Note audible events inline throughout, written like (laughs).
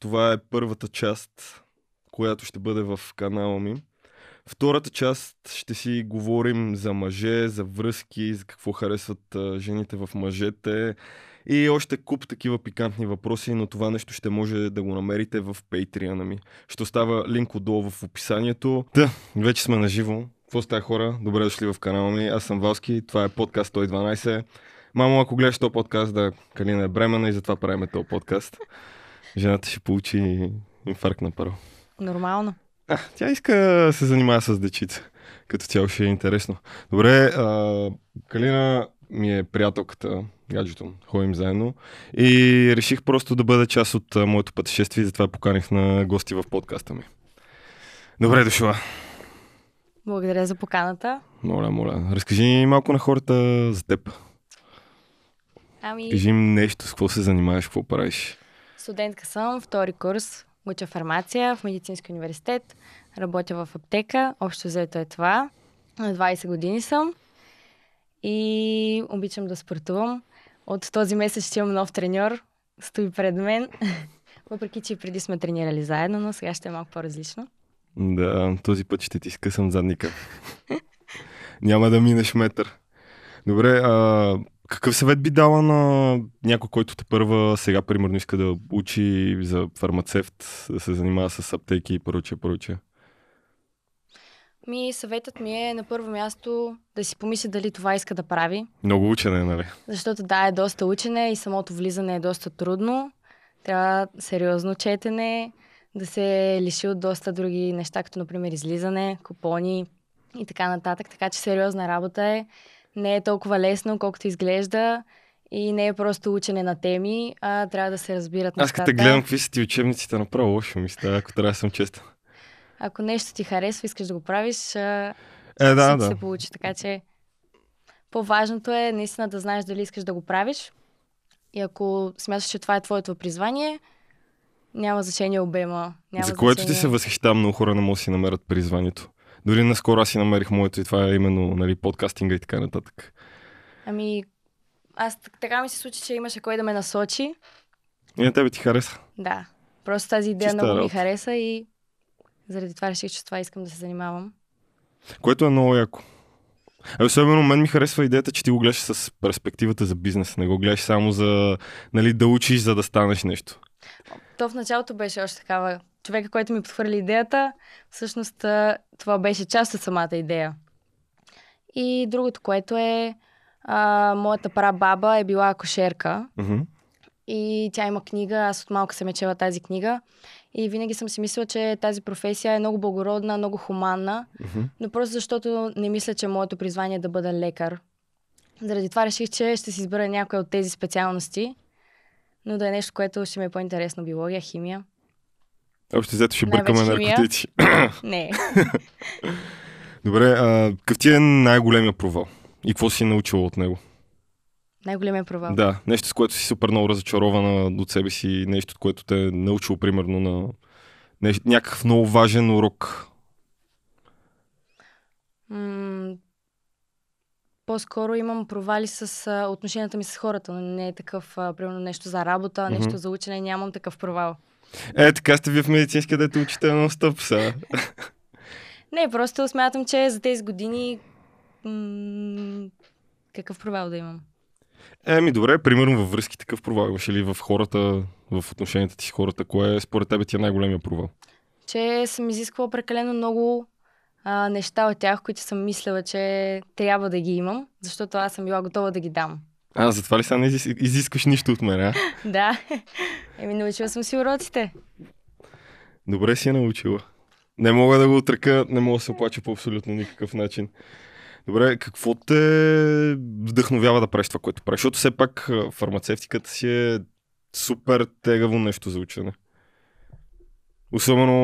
това е първата част, която ще бъде в канала ми. Втората част ще си говорим за мъже, за връзки, за какво харесват жените в мъжете и още куп такива пикантни въпроси, но това нещо ще може да го намерите в Patreon ми. Ще остава линк отдолу в описанието. Да, вече сме на живо. Какво става хора? Добре дошли в канала ми. Аз съм Валски, това е подкаст 112. Мамо, ако гледаш този подкаст, да Калина е бремена и затова правиме този подкаст. Жената ще получи инфаркт на първо. Нормално. А, тя иска да се занимава с дечица. Като цяло ще е интересно. Добре, а, Калина ми е приятелката, гаджето, ходим заедно. И реших просто да бъда част от а, моето пътешествие затова поканих на гости в подкаста ми. Добре дошла. Благодаря за поканата. Моля, моля. Разкажи ни малко на хората за теб. Ами, Кажи им нещо, с какво се занимаваш, какво правиш. Студентка съм, втори курс, уча фармация в медицински университет, работя в аптека, общо взето е това. На 20 години съм и обичам да спортувам. От този месец ще имам нов треньор, стои пред мен. (laughs) Въпреки, че преди сме тренирали заедно, но сега ще е малко по-различно. Да, този път ще ти скъсам задника. (laughs) Няма да минеш метър. Добре, а, какъв съвет би дала на някой, който те първа сега, примерно, иска да учи за фармацевт, да се занимава с аптеки и прочее, прочее? Ми, съветът ми е на първо място да си помисли дали това иска да прави. Много учене, нали? Защото да, е доста учене и самото влизане е доста трудно. Трябва сериозно четене, да се лиши от доста други неща, като например излизане, купони и така нататък. Така че сериозна работа е. Не е толкова лесно, колкото изглежда и не е просто учене на теми, а трябва да се разбират Аз нещата. като те гледам какви са ти учебниците, направо лошо ми става, ако трябва да съм честен. Ако нещо ти харесва, искаш да го правиш, Е, да, ти да. се получи. Така че по-важното е наистина да знаеш дали искаш да го правиш. И ако смяташ, че това е твоето призвание, няма значение обема. Няма За което ти значение... се възхищавам, много хора не могат да си намерят призванието. Дори наскоро аз си намерих моето и това е именно нали, подкастинга и така нататък. Ами, аз така ми се случи, че имаше кой да ме насочи. И на тебе ти хареса. Да. Просто тази идея Чиста много ми хареса и заради това реших, че това искам да се занимавам. Което е много яко. А особено мен ми харесва идеята, че ти го гледаш с перспективата за бизнес. Не го гледаш само за нали, да учиш, за да станеш нещо. То в началото беше още такава. Човека, който ми подхвърли идеята, всъщност това беше част от самата идея. И другото, което е, а, моята прабаба е била акушерка Мгм. и тя има книга, аз от малка съм е чела тази книга и винаги съм си мислила, че тази професия е много благородна, много хуманна, Мгм. но просто защото не мисля, че моето призвание е да бъда лекар. Заради това реших, че ще си избера някоя от тези специалности, но да е нещо, което ще ми е по-интересно. Биология, химия. Общо взето ще бъркаме наркотици. (coughs) (coughs) Не. (coughs) Добре, а, какъв ти е най-големия провал? И какво си научила от него? Най-големия провал. Да, нещо с което си супер много разочарована от себе си, нещо, което те е научило примерно на нещо, някакъв много важен урок. М- по-скоро имам провали с а, отношенията ми с хората, но не е такъв, а, примерно, нещо за работа, Мгм. нещо за учене, нямам такъв провал. Е, така сте вие в медицинския, дете учите на стъп сега. (laughs) Не, просто смятам, че за тези години м- какъв провал да имам. Еми, добре, примерно във връзки такъв провал имаш ли в хората, в отношенията ти с хората, кое е според тебе ти е най-големия провал? Че съм изисквала прекалено много а, неща от тях, които съм мислила, че трябва да ги имам, защото аз съм била готова да ги дам. А, затова ли сега не изис- изискаш нищо от мен, а? (laughs) Да. Еми, научила съм си уроците. Добре си е научила. Не мога да го отрека, не мога да се оплача по абсолютно никакъв начин. Добре, какво те вдъхновява да правиш това, което правиш? Защото все пак фармацевтиката си е супер тегаво нещо за учене. Особено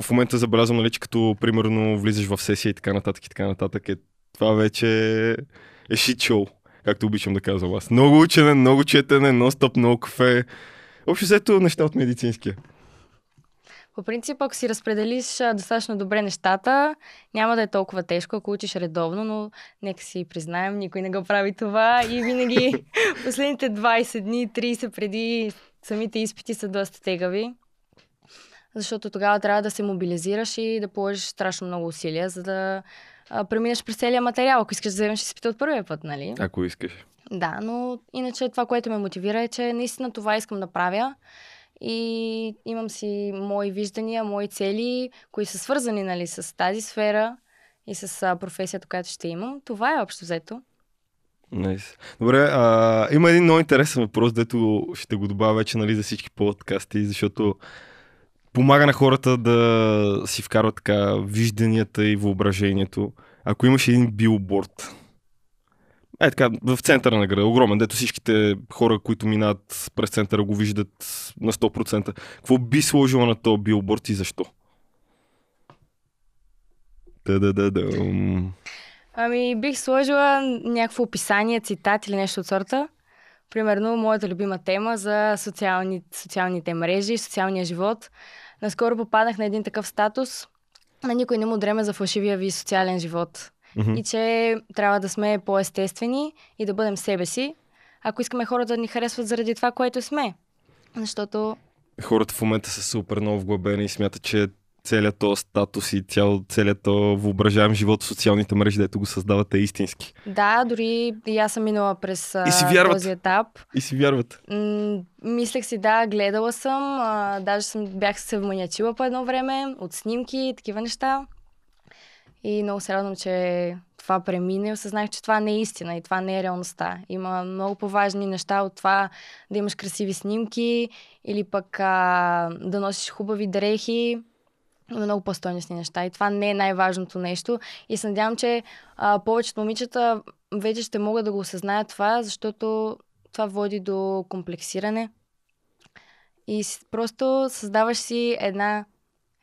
в момента забелязвам, нали, че като примерно влизаш в сесия и така нататък и така нататък, е, това вече е шит шоу, както обичам да казвам аз. Много учене, много четене, нон-стоп, много кафе. Общо взето неща от медицинския. По принцип, ако си разпределиш достатъчно добре нещата, няма да е толкова тежко, ако учиш редовно, но нека си признаем, никой не го прави това и винаги (laughs) последните 20 дни, 30 преди самите изпити са доста тегави. Защото тогава трябва да се мобилизираш и да положиш страшно много усилия, за да а, преминеш през целия материал, ако искаш да вземеш изпита от първия път, нали? Ако искаш. Да, но иначе това, което ме мотивира е, че наистина това искам да правя и имам си мои виждания, мои цели, които са свързани нали, с тази сфера и с а, професията, която ще имам. Това е общо взето. Nice. Добре, а, има един много интересен въпрос, дето ще го добавя вече нали, за всички подкасти, защото помага на хората да си вкарват така вижданията и въображението. Ако имаш един билборд, е така, в центъра на града, огромен, дето всичките хора, които минават през центъра, го виждат на 100%. Какво би сложила на този билборд и защо? Да-да-да-да. Ами, бих сложила някакво описание, цитат или нещо от сорта. Примерно, моята любима тема за социални, социалните мрежи, социалния живот. Наскоро попаднах на един такъв статус. На никой не му дреме за фалшивия ви социален живот. Мгм. И че трябва да сме по-естествени и да бъдем себе си, ако искаме хората да ни харесват заради това, което сме. Защото Хората в момента са супер много вглъбени и смятат, че целият този статус и цял, целият този въображаем живот в социалните мрежи, дето го създават е истински. да, дори и аз съм минала през И си вярват. този етап. И си вярват. М- мислех си, да, гледала съм, а, даже съм, бях се вманячила по едно време от снимки и такива неща. И много се радвам, че това премина и осъзнах, че това не е истина и това не е реалността. Има много по-важни неща от това да имаш красиви снимки или пък а, да носиш хубави дрехи. Много по-стойностни неща и това не е най-важното нещо. И се надявам, че а, повечето момичета вече ще могат да го осъзнаят това, защото това води до комплексиране. И просто създаваш си една,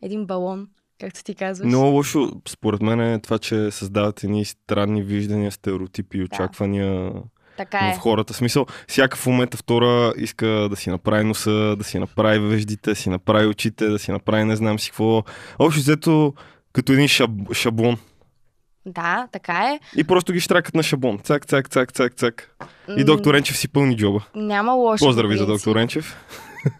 един балон, както ти казваш. Много лошо, според мен е това, че създават едни странни виждания, стереотипи и очаквания така е. в хората. В Смисъл, всяка в момента втора иска да си направи носа, да си направи веждите, да си направи очите, да си направи не знам си какво. Общо взето като един шаб, шаблон. Да, така е. И просто ги штракат на шаблон. Цак, цак, цак, цак, цак. И доктор Енчев си пълни джоба. Няма лошо. по Поздрави за доктор Енчев.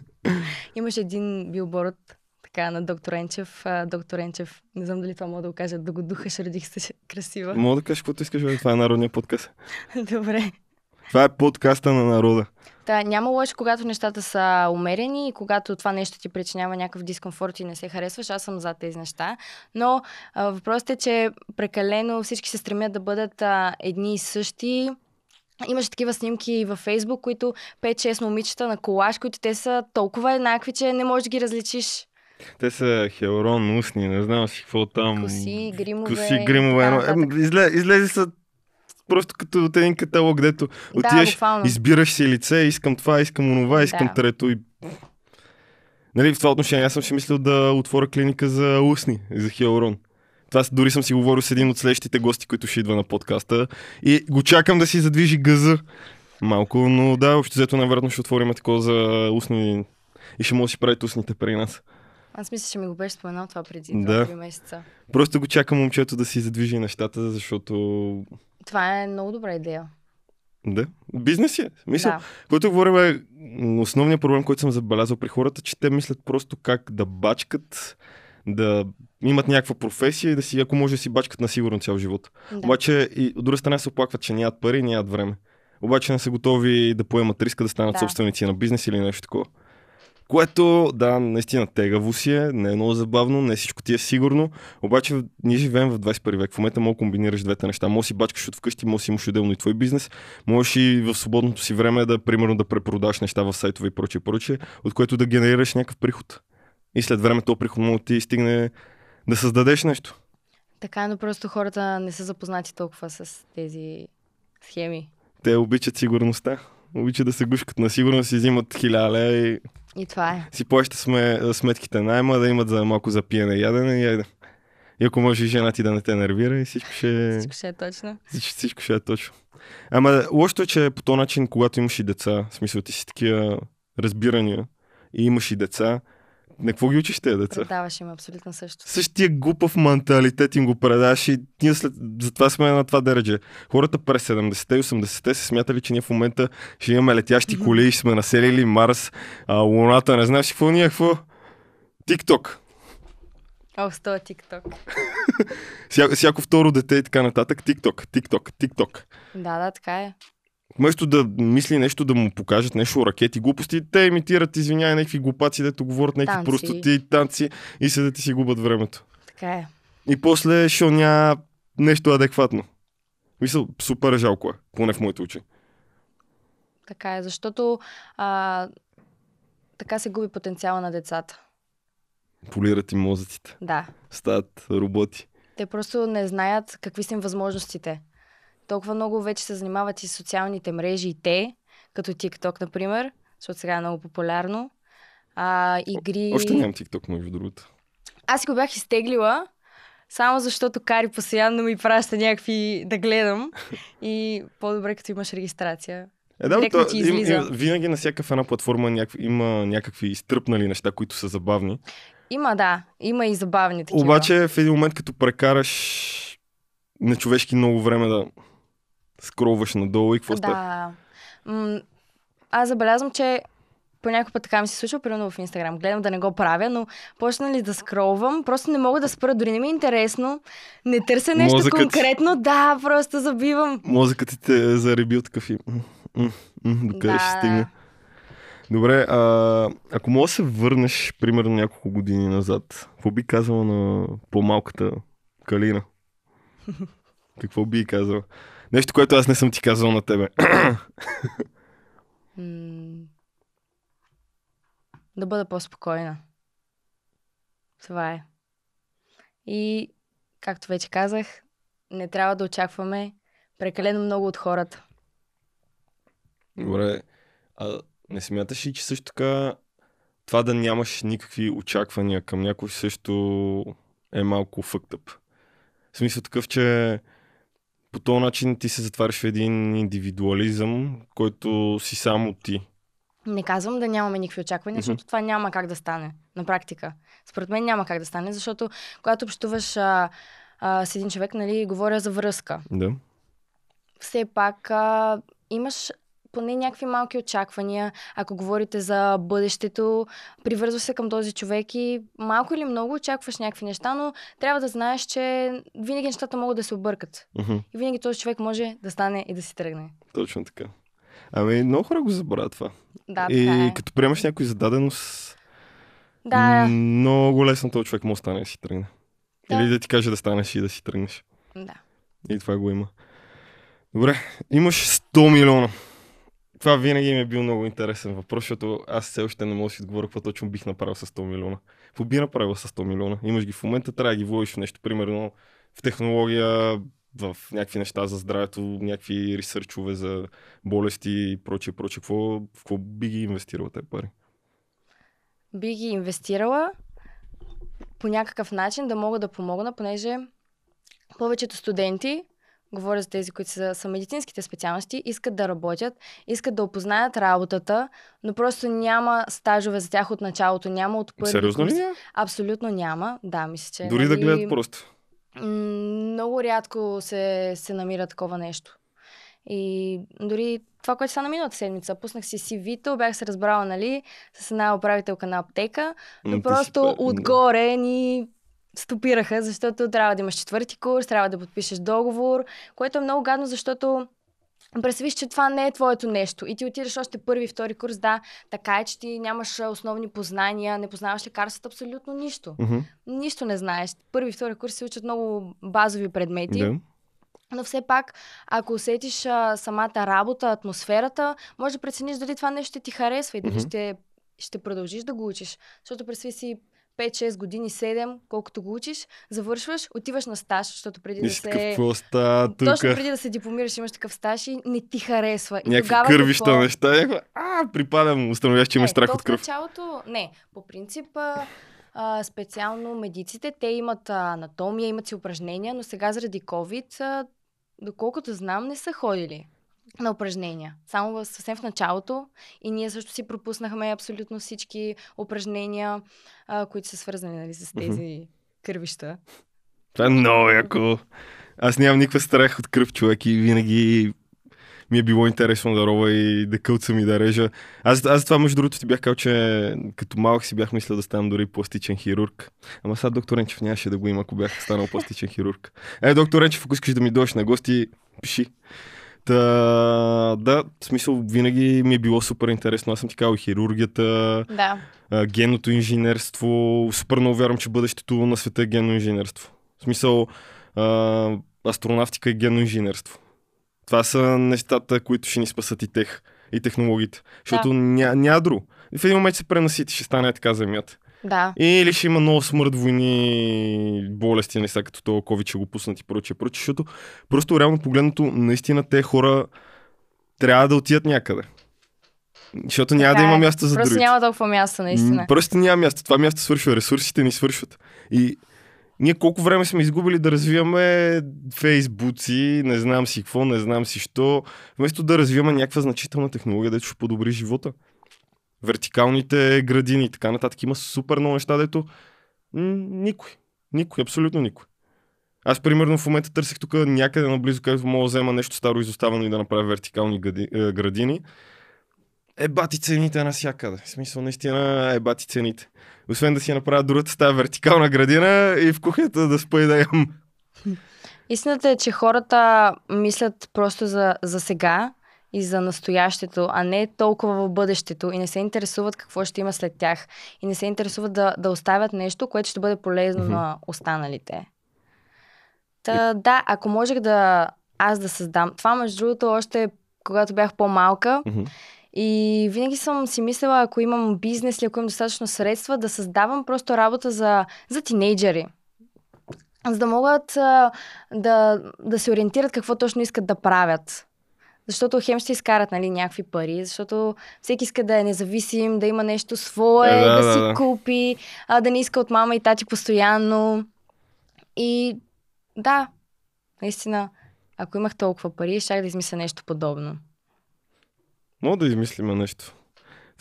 (laughs) Имаше един билборд така на доктор Енчев. Доктор Енчев, не знам дали това мога да го кажа, да го духаш, родих се (laughs) красива. Мога да кажеш каквото искаш, това е народния подкаст. (laughs) Добре. Това е подкаста на народа. Та, няма лошо, когато нещата са умерени и когато това нещо ти причинява някакъв дискомфорт и не се харесваш. Аз съм за тези неща. Но а, въпросът е, че прекалено всички се стремят да бъдат а, едни и същи. Имаше такива снимки и във Фейсбук, които 5-6 момичета на колаж, които те са толкова еднакви, че не можеш да ги различиш. Те са хелрон, устни, не знам си какво там. Коси, гримове. Коси, гримове. така едно- Е, нататък. изле, излезе са просто като от един каталог, дето Да, отиваш, буквално. избираш си лице, искам това, искам онова, искам Да. трето и... Нали, в това отношение аз съм си мислил да отворя клиника за устни, за хиалурон. Това дори съм си говорил с един от следващите гости, които ще идва на подкаста и го чакам да си задвижи газа малко, но да, общо взето най-вероятно ще отворим такова за устни и ще може да си правите устните при нас. Аз мисля, че ми го беше споменал това преди Да. 2-3 месеца. Просто го чакам момчето да си задвижи нещата, защото Това е много добра идея. Да, бизнес е. Мисъл, Да. който говорим е основният проблем, който съм забелязал при хората, че те мислят просто как да бачкат, да имат някаква професия и да си, ако може, да си бачкат на сигурно цял живот. да. Обаче и от друга страна се оплакват, че нямат пари и нямат време. Обаче не са готови да поемат риска да станат Да. собственици на бизнес или нещо такова. Което, да, наистина тегаво си е, не е много забавно, не всичко ти е сигурно, обаче ние живеем в 21 век. В момента мога да комбинираш двете неща. Може си бачкаш от вкъщи, може си имаш отделно и твой бизнес, можеш и в свободното си време да, примерно, да препродаш неща в сайтове и прочее, прочее, от което да генерираш някакъв приход. И след време то приход може ти стигне да създадеш нещо. Така, но просто хората не са запознати толкова с тези схеми. Те обичат сигурността. Обичат да се гушкат на сигурност, си взимат хиляда и И това е. си плащат сме, сметките найма, да имат за малко за пиене ядене и айде. И ако може и жена ти да не те нервира и всичко ще, Всичко ще е точно. всичко, всичко ще е точно. Ама лошото е, че по този начин, когато имаш и деца, в смисъл ти си такива разбирания и имаш и деца, на какво ги учиш тези деца? Предаваш им абсолютно също. Същия глупав менталитет им го предаш и ние след... затова сме на това дередже. Хората през 70-те и 80-те се смятали, че ние в момента ще имаме летящи коли и ще сме населили Марс, а, Луната, не знам си какво ние, какво. Тикток. О, с този TikTok. Ся, всяко второ дете и така нататък. Тикток, тикток, тикток. Да, да, така е. Вместо да мисли нещо, да му покажат нещо, ракети, глупости, те имитират, извинявай, някакви глупаци, дето говорят някакви Танци. простоти, танци и седят и си губят времето. Така е. И после няма нещо адекватно. Мисля, супер жалко е, поне в моите очи. Така е, защото а, така се губи потенциала на децата. Полират им мозъците. Да. Стават роботи. Те просто не знаят какви са им възможностите. Толкова много вече се занимават и социалните мрежи и те, като TikTok, например, защото сега е много популярно. А, игри... Още нямам TikTok, между другото. Аз си го бях изтеглила, само защото Кари постоянно ми праща някакви да гледам. И по-добре като имаш регистрация. Е, да, Директно ти им, им, винаги на всяка една платформа някакви, има някакви изтръпнали неща, които са забавни. Има, да. Има и забавни такива. Обаче в един момент, като прекараш нечовешки много време да скролваш надолу и какво става? Да. М- аз забелязвам, че по някой път така ми се случва, примерно в Инстаграм. Гледам да не го правя, но почна ли да скролвам, просто не мога да спра, дори не ми е интересно. Не търся нещо Мозъкът- конкретно, да, просто забивам. Мозъкът ти те е заребил такъв и... Докъде Да. ще стигне? Добре, а, ако мога да се върнеш, примерно, няколко години назад, какво би казала на по-малката Калина? (laughs) какво би казала? Нещо, което аз не съм ти казал на тебе. Да бъда по-спокойна. Това е. И, както вече казах, не трябва да очакваме прекалено много от хората. Добре, а не смяташ ли, че също така това да нямаш никакви очаквания към някой също е малко фъктъп? В смисъл такъв, че по този начин ти се затваряш в един индивидуализъм, който си само ти. Не казвам да нямаме никакви очаквания, защото това няма как да стане на практика. Според мен няма как да стане, защото когато общуваш а, а, с един човек, нали, говоря за връзка. Да. Все пак а, имаш поне някакви малки очаквания. Ако говорите за бъдещето, привързваш се към този човек и малко или много очакваш някакви неща, но трябва да знаеш, че винаги нещата могат да се объркат. Мгм, И винаги този човек може да стане и да си тръгне. точно така. Ами, много хора го забравят това. Да, и така е. като приемаш някой зададеност, Да, много лесно този човек може да стане и да си тръгне. Да. Или да ти каже да станеш и да си тръгнеш. да. И това го има. Добре, имаш 100 милиона. Това винаги ми е бил много интересен въпрос, защото аз все още не мога да си отговоря какво точно бих направил с 100 милиона. Какво би направил с 100 милиона? Имаш ги в момента, трябва да ги вложиш в нещо, примерно в технология, в някакви неща за здравето, някакви ресърчове за болести и прочее, прочее. Какво, в какво би ги инвестирал тези пари? би ги инвестирала по някакъв начин да мога да помогна, понеже повечето студенти, говоря за тези, които са, са медицинските специалности, искат да работят, искат да опознаят работата, но просто няма стажове за тях от началото, няма от първи Сериозно ли? Абсолютно няма. Да, мисля, че. Дори да нали, гледат просто. Много рядко се, се намира такова нещо. И дори това, което стана миналата седмица, пуснах си CV-то, бях се разбрала, нали, с една управителка на аптека, но ти си просто пе- отгоре ни стопираха, защото трябва да имаш четвърти курс, трябва да подпишеш договор, което е много гадно, защото представиш, че това не е твоето нещо и ти отидеш още първи, втори курс, да, така е, че ти нямаш основни познания, не познаваш лекарствата, абсолютно нищо. Мгм, Нищо не знаеш. Първи, втори курс се учат много базови предмети. Да. Но все пак, ако усетиш а, самата работа, атмосферата, може да прецениш дали това нещо ще ти харесва и дали Мгм. ще, ще продължиш да го учиш. Защото представи си 5-6 години, 7, колкото го учиш, завършваш, отиваш на стаж, защото преди И да се... какво става тук? Точно преди да се дипломираш, имаш такъв стаж и не ти харесва. И Някакви тогава кървища какво? неща. Някаква... А, припадам, установяваш, че имаш Е, страх от в кръв. началото, не, по принцип, а, специално медиците, те имат анатомия, имат си упражнения, но сега заради COVID, а, доколкото знам, не са ходили на упражнения. Само в, съвсем в началото и ние също си пропуснахме абсолютно всички упражнения, а, които са свързани нали, с тези кървища. Това е много яко. Аз нямам никакъв страх от кръв човек и винаги ми е било интересно да рова и да кълцам и да режа. Аз, аз това между другото ти бях казал, че като малък си бях мислил да ставам дори пластичен хирург. Ама сега доктор Енчев нямаше да го има, ако бях станал пластичен хирург. Е, доктор Енчев, ако искаш да ми дойдеш на гости, пиши. Та, да, в смисъл винаги ми е било супер интересно. Аз съм ти казал хирургията, Да. генното инженерство. Супер много вярвам, че бъдещето на света е генно инженерство. В смисъл а, астронавтика и генно инженерство. Това са нещата, които ще ни спасат и тех, и технологиите. Защото ня, няма друго. В един момент се пренасити, ще стане така земята. Да. Или ще има много смърт, войни, болести, неща като това COVID ще го пуснат и прочее, прочее, защото просто реално погледнато, наистина те хора трябва да отидат някъде. Защото няма Така да има е. място за Просто другите. няма толкова място, наистина. Просто няма място. Това място свършва. Ресурсите ни свършват. И ние колко време сме изгубили да развиваме фейсбуци, не знам си какво, не знам си що, вместо да развиваме някаква значителна технология, дето ще подобри живота. Вертикалните градини и така нататък. Има супер много неща, дето никой. Никой, абсолютно никой. Аз, примерно, в момента търсих тук някъде наблизо, където мога да взема нещо старо изоставено и да направя вертикални е, градини. Е, бати цените навсякъде. В смисъл, наистина, е, бати цените. Освен да си направя другата стая вертикална градина и в кухнята да спа и да ям. Истината е, че хората мислят просто за, за сега и за настоящето, а не толкова в бъдещето и не се интересуват какво ще има след тях. И не се интересуват да, да оставят нещо, което ще бъде полезно Мгм. на останалите. Та, да, ако можех да аз да създам. Това, между другото, още когато бях по-малка, Мгм. и винаги съм си мислила, ако имам бизнес или ако имам достатъчно средства, да създавам просто работа за, за тинейджери. За да могат да, да се ориентират какво точно искат да правят. Защото хем ще изкарат нали, някакви пари, защото всеки иска да е независим, да има нещо свое, Е, да, да, да, си да. купи, а, да не иска от мама и тати постоянно. И да, наистина, ако имах толкова пари, щях да измисля нещо подобно. Мога да измислиме нещо.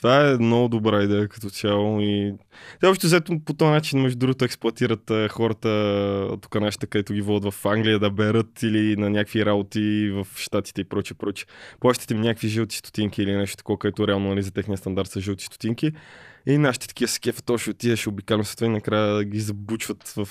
Това е много добра идея като цяло и те общо взето по този начин, между другото, експлуатират хората тук нашите, където ги водят в Англия да берат или на някакви работи в Штатите и прочее, прочее. Плащат им някакви жълти стотинки или нещо такова, което реално нали, за техния стандарт са жълти стотинки. И нашите такива се кефа, то ще отидеш, ще обикалям света и накрая ги забучват в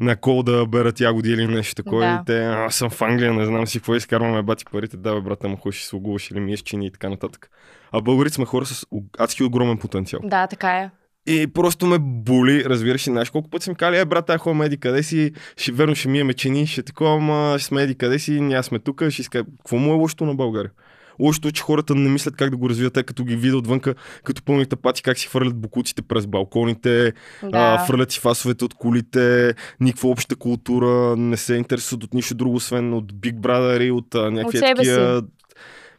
на кол да берат ягоди или нещо такова. Да. И те, аз съм в Англия, не знам си какво изкарваме бати парите, давай брата му ходиш, слугуваш или миеш чини и така нататък. А българите сме хора с адски огромен потенциал. Да, така е. И просто ме боли, разбираш ли, знаеш колко пъти съм казали, е брат, ай ходим еди къде си, ще верно ще миеме чини, ще такова, ама ще сме еди къде си, ние сме тук, ще иска. Какво му е лошото на България? Лошото е, че хората не мислят как да го развият, те като ги видят отвънка, като пълни тапати, как си хвърлят букуците през балконите, Да. а, фърлят си фасовете от колите, никаква обща култура, не се интересуват от нищо друго, освен от Big Brother и от а, някакви От такива...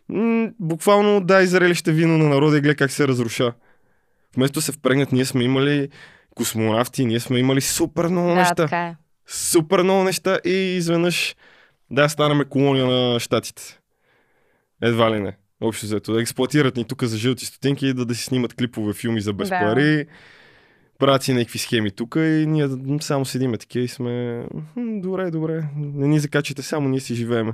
М, буквално дай зрелище вино на народа и гледай как се разруша. Вместо се впрегнат, ние сме имали космонавти, ние сме имали супер много да, неща. така е. Супер много неща и изведнъж да станаме колония на щатите. Едва ли не. Общо взето. Да експлуатират ни тук за жълти стотинки и да, да си снимат клипове, филми за без Да. пари. Правят си някакви схеми тук и ние само седиме такива и сме... «Хм, Добре, добре. Не ни закачате, само ние си живееме.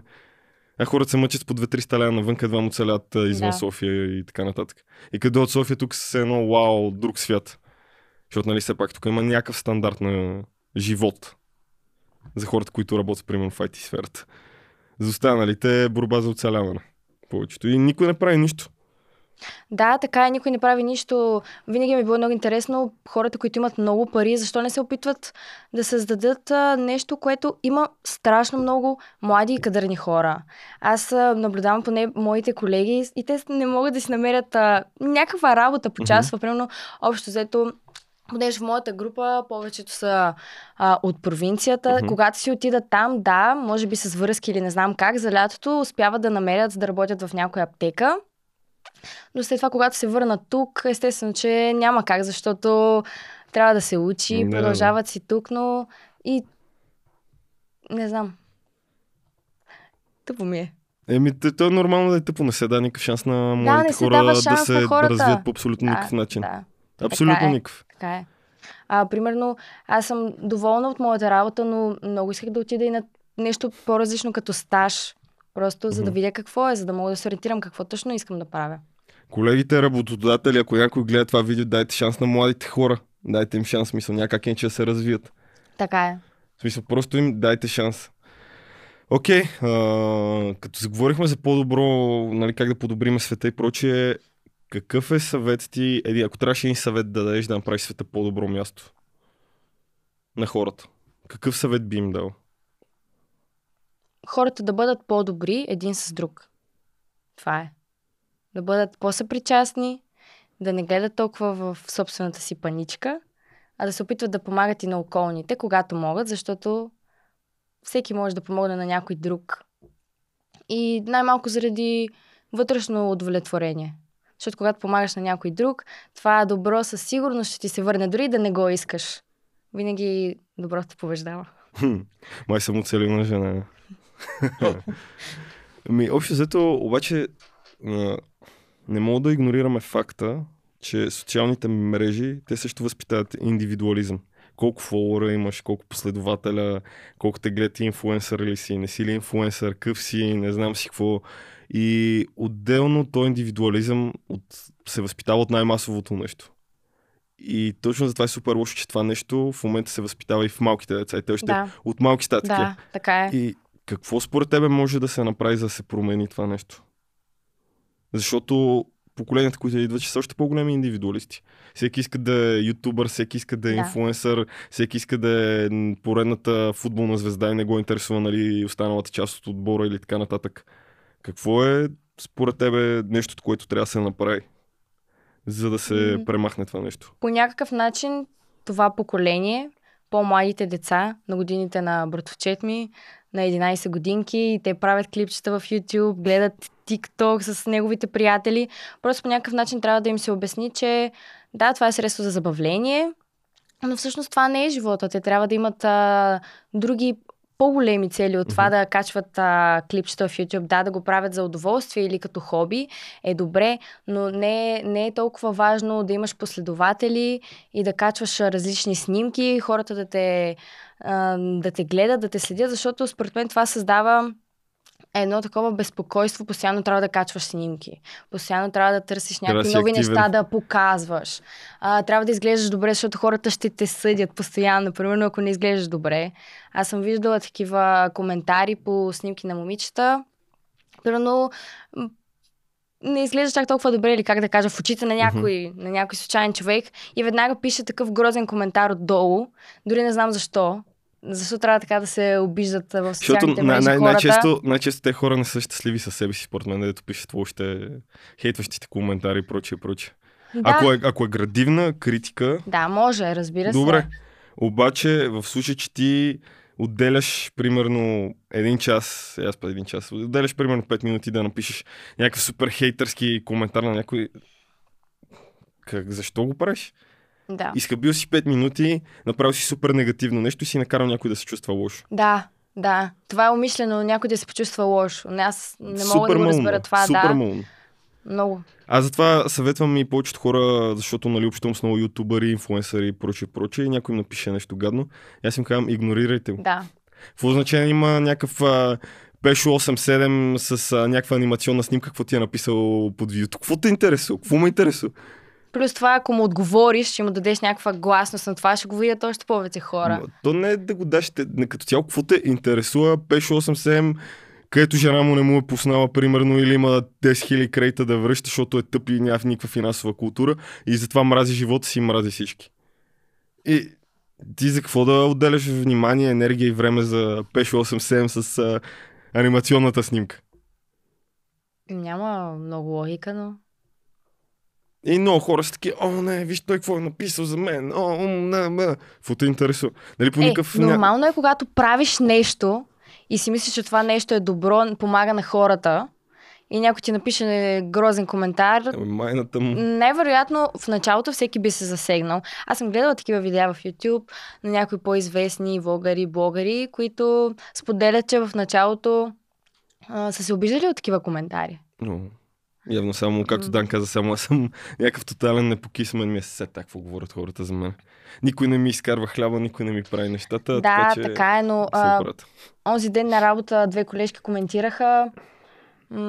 А хората се мъчат по 2-300 лева навън, едва му целят извън Да. София и така нататък. И къде от София тук с едно вау, друг свят. Защото, нали, все пак тук има някакъв стандарт на живот за хората, които работят, примерно, в IT сферата. За останалите е борба за оцеляване. Повечето. И никой не прави нищо. Да, така е, никой не прави нищо. Винаги ми е било много интересно хората, които имат много пари, защо не се опитват да създадат а, нещо, което има страшно много млади и кадърни хора. Аз а, наблюдавам поне моите колеги и те не могат да си намерят а, някаква работа по часова. Примерно, общо взето, Понеже в моята група повечето са а, от провинцията. Мгм. Когато си отидат там, да, може би с връзки или не знам как, за лятото успяват да намерят да работят в някоя аптека. Но след това, когато се върнат тук, естествено, че няма как, защото трябва да се учи, Да, да. продължават си тук, но и не знам. Тъпо ми е. Еми, т- то е нормално да е тъпо. Не се да никакъв шанс на младите се хора дава да се хората. развият по абсолютно Да, никакъв начин. Да, Абсолютно Така е. никакъв. така е. А, примерно, аз съм доволна от моята работа, но много исках да отида и на нещо по-различно като стаж. Просто за да видя какво е, за да мога да се ориентирам какво точно искам да правя. Колегите работодатели, ако някой гледа това видео, дайте шанс на младите хора. Дайте им шанс, смисъл, някак иначе да се развият. Така е. В смисъл, просто им дайте шанс. Окей, а, като заговорихме за по-добро, нали, как да подобриме света и прочие, какъв е съвет ти, еди, ако трябваше един съвет да дадеш да направиш света по-добро място на хората, какъв съвет би им дал? Хората да бъдат по-добри един с друг. Това е. Да бъдат по-съпричастни, да не гледат толкова в собствената си паничка, а да се опитват да помагат и на околните, когато могат, защото всеки може да помогне на някой друг. И най-малко заради вътрешно удовлетворение. Защото когато помагаш на някой друг, това добро със сигурност ще ти се върне, дори да не го искаш. Винаги доброто побеждава. Хм, Май съм оцелил на жена. Ми, общо взето, обаче, не мога да игнорираме факта, че социалните мрежи, те също възпитават индивидуализъм. Колко фолуара имаш, колко последователя, колко те гледат инфуенсър ли си, не си ли инфуенсър, къв си, не знам си какво. И отделно този индивидуализъм от, се възпитава от най-масовото нещо. И точно затова е супер лошо, че това нещо в момента се възпитава и в малките деца. И те още Да, от малки статики. да, така е. И какво според тебе може да се направи, за да се промени това нещо? Защото поколенията, които идват, ще са още по-големи индивидуалисти. Всеки иска да е ютубър, всеки иска да е Да. инфлуенсър, всеки иска да е поредната футболна звезда и не го интересува нали, останалата част от отбора или така нататък. Какво е според тебе нещото, което трябва да се направи, за да се М. премахне това нещо? По някакъв начин това поколение, по-младите деца, на годините на братовчет ми, на 11 годинки, и те правят клипчета в YouTube, гледат TikTok с неговите приятели. Просто по някакъв начин трябва да им се обясни, че да, това е средство за забавление, но всъщност това не е живота. Те трябва да имат а, други по-големи цели от това Мгм. да качват а, клипчета в YouTube. Да, да го правят за удоволствие или като хоби е добре, но не, не е толкова важно да имаш последователи и да качваш различни снимки, хората да те, а, да те гледат, да те следят, защото според мен това създава едно такова безпокойство, постоянно трябва да качваш снимки. Постоянно трябва да търсиш някакви нови активен. неща да показваш. А, трябва да изглеждаш добре, защото хората ще те съдят постоянно. Примерно, ако не изглеждаш добре. Аз съм виждала такива коментари по снимки на момичета. Примерно, не изглеждаш чак толкова добре или как да кажа в очите на някой, на някой случайен човек и веднага пише такъв грозен коментар отдолу. Дори не знам защо. Защо трябва така да се обиждат в Защото социалните най- мрежи най- хората? най-често, най-често те хора не са щастливи със себе си, според мен, дето пишат въобще хейтващите коментари и прочее, прочее. Да, Ако, е, ако е градивна критика, да, може, разбира добре. се. Обаче, в случай, че ти отделяш примерно един час, е, аз па един час, отделяш примерно 5 минути да напишеш някакъв супер хейтърски коментар на някой, как, защо го правиш? Да. Изхабил си 5 минути, направил си супер негативно нещо и си накарал някой да се чувства лошо. Да, да. Това е умишлено някой да се почувства лошо. Не, аз не мога да го разбера това, супер да. малумно. Много. Аз затова съветвам и повечето хора, защото нали общувам с много ютубъри, инфлуенсъри и прочее, прочее, и някой им напише нещо гадно. Аз им казвам, игнорирайте го. Да. Какво значение има някакъв а, Пешо 87 с а, някаква анимационна снимка, какво ти е написал под видеото? Какво те интересува? Какво ме интересува? Плюс това, ако му отговориш, ще му дадеш някаква гласност на това, ще го видят още повече хора. Ма, То не е да го даш, като цяло, какво те интересува Пешо 87, където жена му не му е пуснала, примерно, или има 10 000 кредита да връща, защото е тъп и няма никаква финансова култура и затова мрази живота си и мрази всички. И ти за какво да отделяш внимание, енергия и време за Пешо 87 с а, анимационната снимка? Няма много логика, но... И много хора са таки, о, не, виж той какво е написал за мен, о, не, ме. Какво те интересува? Нали по Е, никакъв... нормално е, когато правиш нещо и си мислиш, че това нещо е добро, помага на хората и някой ти напише грозен коментар, Ами, Майната му. Невероятно, в началото всеки би се засегнал. Аз съм гледала такива видеа в YouTube на някои по-известни влогари, блогъри, които споделят, че в началото а, са се обиждали от такива коментари. Но, Явно само, както. Дан каза, само аз съм (laughs) някакъв тотален непокис, мен ми е се какво говорят хората за мен. Никой не ми изкарва хляба, никой не ми прави нещата, да, така че така е, но а, онзи ден на работа две колежки коментираха. М-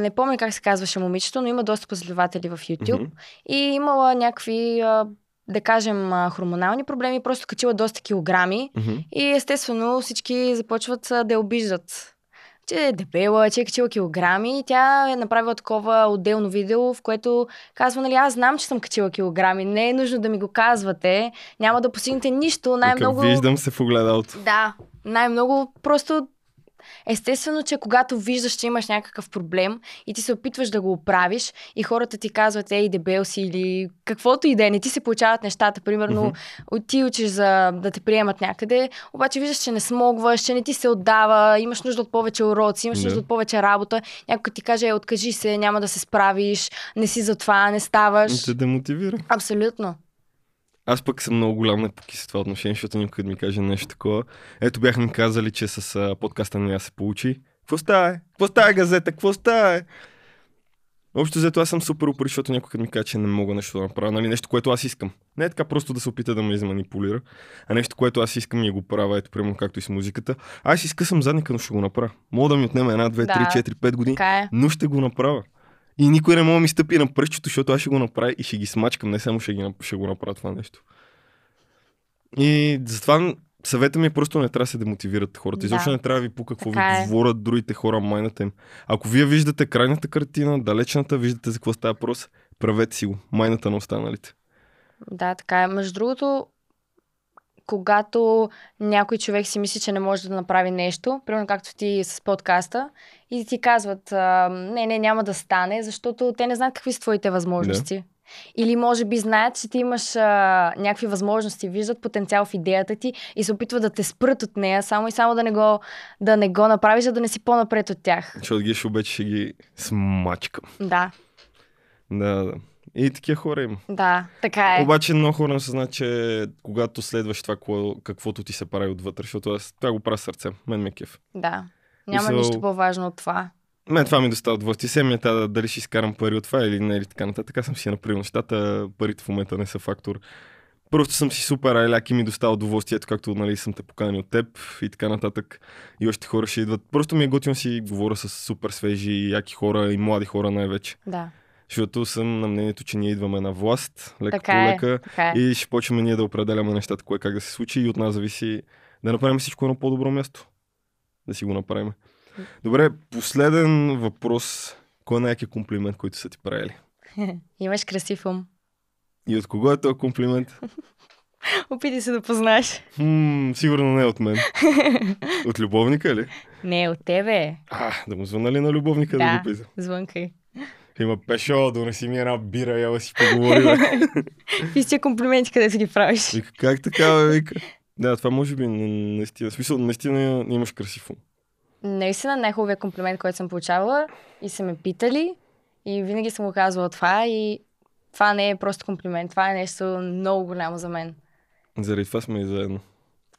не помня как се казваше момичето, но има доста последователи в YouTube. Мгм. И имала някакви, а, да кажем, хормонални проблеми, просто качила доста килограми. Мгм. И естествено всички започват да я обиждат. Че е дебела, че е качила килограми. И тя е направила такова отделно видео, в което казва, нали, аз знам, че съм качила килограми. Не е нужно да ми го казвате. Няма да постигнете нищо. Най-много... Виждам се в огледалото. Да, най-много просто Естествено, че когато виждаш, че имаш някакъв проблем и ти се опитваш да го оправиш и хората ти казват, ей, дебел си или каквото и да е, не ти се получават нещата, примерно mm-hmm. ти учиш за да те приемат някъде, обаче виждаш, че не смогваш, че не ти се отдава, имаш нужда от повече уроци, имаш Да. нужда от повече работа, някой ти каже, е, откажи се, няма да се справиш, не си за това, не ставаш. Те демотивира. Абсолютно. Аз пък съм много голям непокис в това отношение, защото никой да ми каже нещо такова. Ето бяха ми казали, че с а, подкаста не я се получи. Какво става? Какво става газета? Какво става? Общо взето аз съм супер упори, защото някой ми каже, че не мога нещо да направя. Нали? Нещо, което аз искам. Не е така просто да се опита да ме изманипулира, а нещо, което аз искам и го правя, ето примерно както и с музиката. Аз си скъсам задника, но ще го направя. Мога да ми отнеме една, две, Да. три, четири, пет години, е. но ще го направя. И никой не може да ми стъпи на пръщето, защото аз ще го направя и ще ги смачкам, не само ще, ги, ще го направя това нещо. И затова съвета ми е просто не трябва да се демотивират хората. Да. Изобщо не трябва да ви пука какво Така ви е. говорят другите хора, майната им. Ако вие виждате крайната картина, далечната, виждате за какво става въпрос, правете си го. Майната на останалите. Да, така е. Между другото, когато някой човек си мисли, че не може да направи нещо, примерно както ти с подкаста, и ти казват, не, не, няма да стане, защото те не знаят какви са твоите възможности. Или може би знаят, че ти имаш а, някакви възможности, виждат потенциал в идеята ти и се опитват да те спрат от нея, само и само да не го, да не го направиш, за да не си по-напред от тях. Защото ги ще обече ще ги смачкам. Да, Да, да. И такива хора има. да, така е. Обаче много хора не съзнат, че когато следваш това, какво, каквото ти се прави отвътре, защото аз това го правя сърце. Мен ме кеф. Да. Няма Мисъл- нищо по-важно от това. Мен това ми доставя удоволствие. Се ми е тази, дали ще изкарам пари от това или не, или така нататък. Аз съм си направил нещата, парите в момента не са фактор. Просто съм си супер айляк и ми доставя удоволствието, както нали, съм те поканил от теб и така нататък. И още хора ще идват. Просто ми е готино си говоря с супер свежи, яки хора и млади хора най-вече. Да, Защото съм на мнението, че ние идваме на власт, леко така по е. лека. Така е. И ще почваме ние да определяме нещата, кое как да се случи и от нас зависи да направим всичко на по-добро място. Да си го направим. Добре, последен въпрос. Кой е най-якият комплимент, който са ти правили? (laughs) Имаш красив ум. И от кого е този комплимент? (laughs) Опитай се да познаеш. Хм, сигурно не е от мен. (laughs) От любовника ли? Не, от тебе. А, да му звъна ли на любовника да, Да. го пита? Звънкай. Има пешо, донеси ми една бира, я да си поговорим. (laughs) Какви си комплименти, къде си ги правиш? Вика, как така, бе, вика? Да, това може би наистина. В смисъл, наистина имаш красив ум. Наистина най-хубавият комплимент, който съм получавала и са ме питали и винаги съм го казвала това и това не е просто комплимент, това е нещо много голямо за мен. Заради това сме и заедно.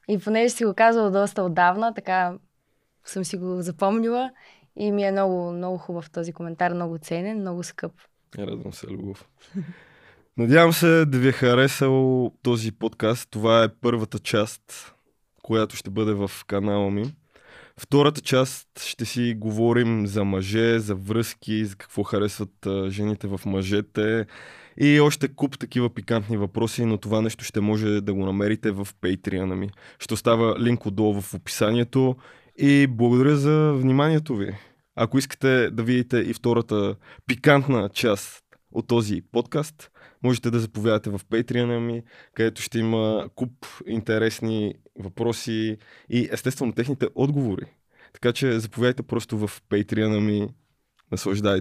И понеже си го казвала доста отдавна, така съм си го запомнила и ми е много, много хубав този коментар, много ценен, много скъп. Радвам се, Любов. Надявам се да ви е харесал този подкаст. Това е първата част, която ще бъде в канала ми. Втората част ще си говорим за мъже, за връзки, за какво харесват жените в мъжете и още куп такива пикантни въпроси, но това нещо ще може да го намерите в Patreon ми. Ще остава линк отдолу в описанието и благодаря за вниманието ви. Ако искате да видите и втората пикантна част от този подкаст, можете да заповядате в Patreon ми, където ще има куп интересни въпроси и естествено техните отговори. Така че заповядайте просто в Patreon ми, наслаждайте.